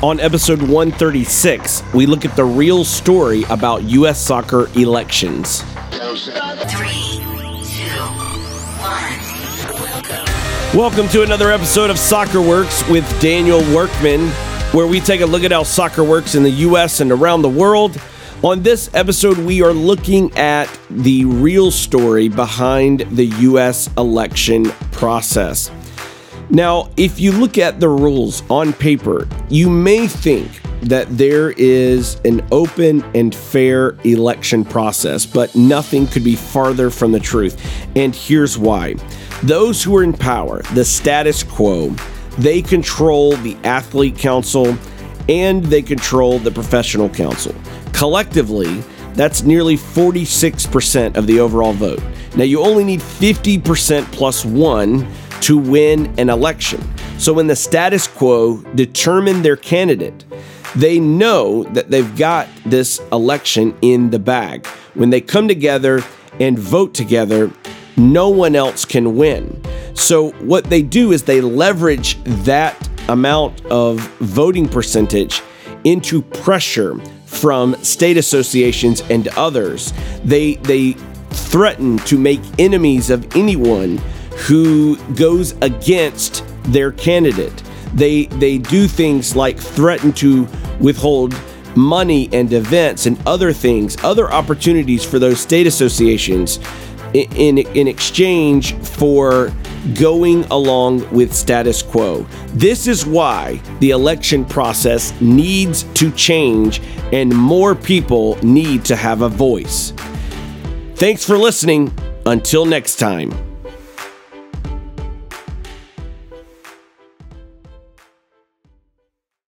On episode 136, we look at the real story about U.S. soccer elections. Welcome to another episode of Soccer Works with Daniel Workman, where we take a look at how soccer works in the U.S. and around the world. On this episode, we are looking at the real story behind the U.S. election process. Now, if you look at the rules on paper, you may think that there is an open and fair election process, but nothing could be farther from the truth. And here's why those who are in power, the status quo, they control the athlete council and they control the professional council. Collectively, that's nearly 46% of the overall vote. Now, you only need 50% plus one to win an election. So when the status quo determine their candidate, they know that they've got this election in the bag. When they come together and vote together, no one else can win. So what they do is they leverage that amount of voting percentage into pressure from state associations and others. They they threaten to make enemies of anyone who goes against their candidate. They they do things like threaten to withhold money and events and other things, other opportunities for those state associations in in exchange for going along with status quo. This is why the election process needs to change and more people need to have a voice. Thanks for listening. Until next time.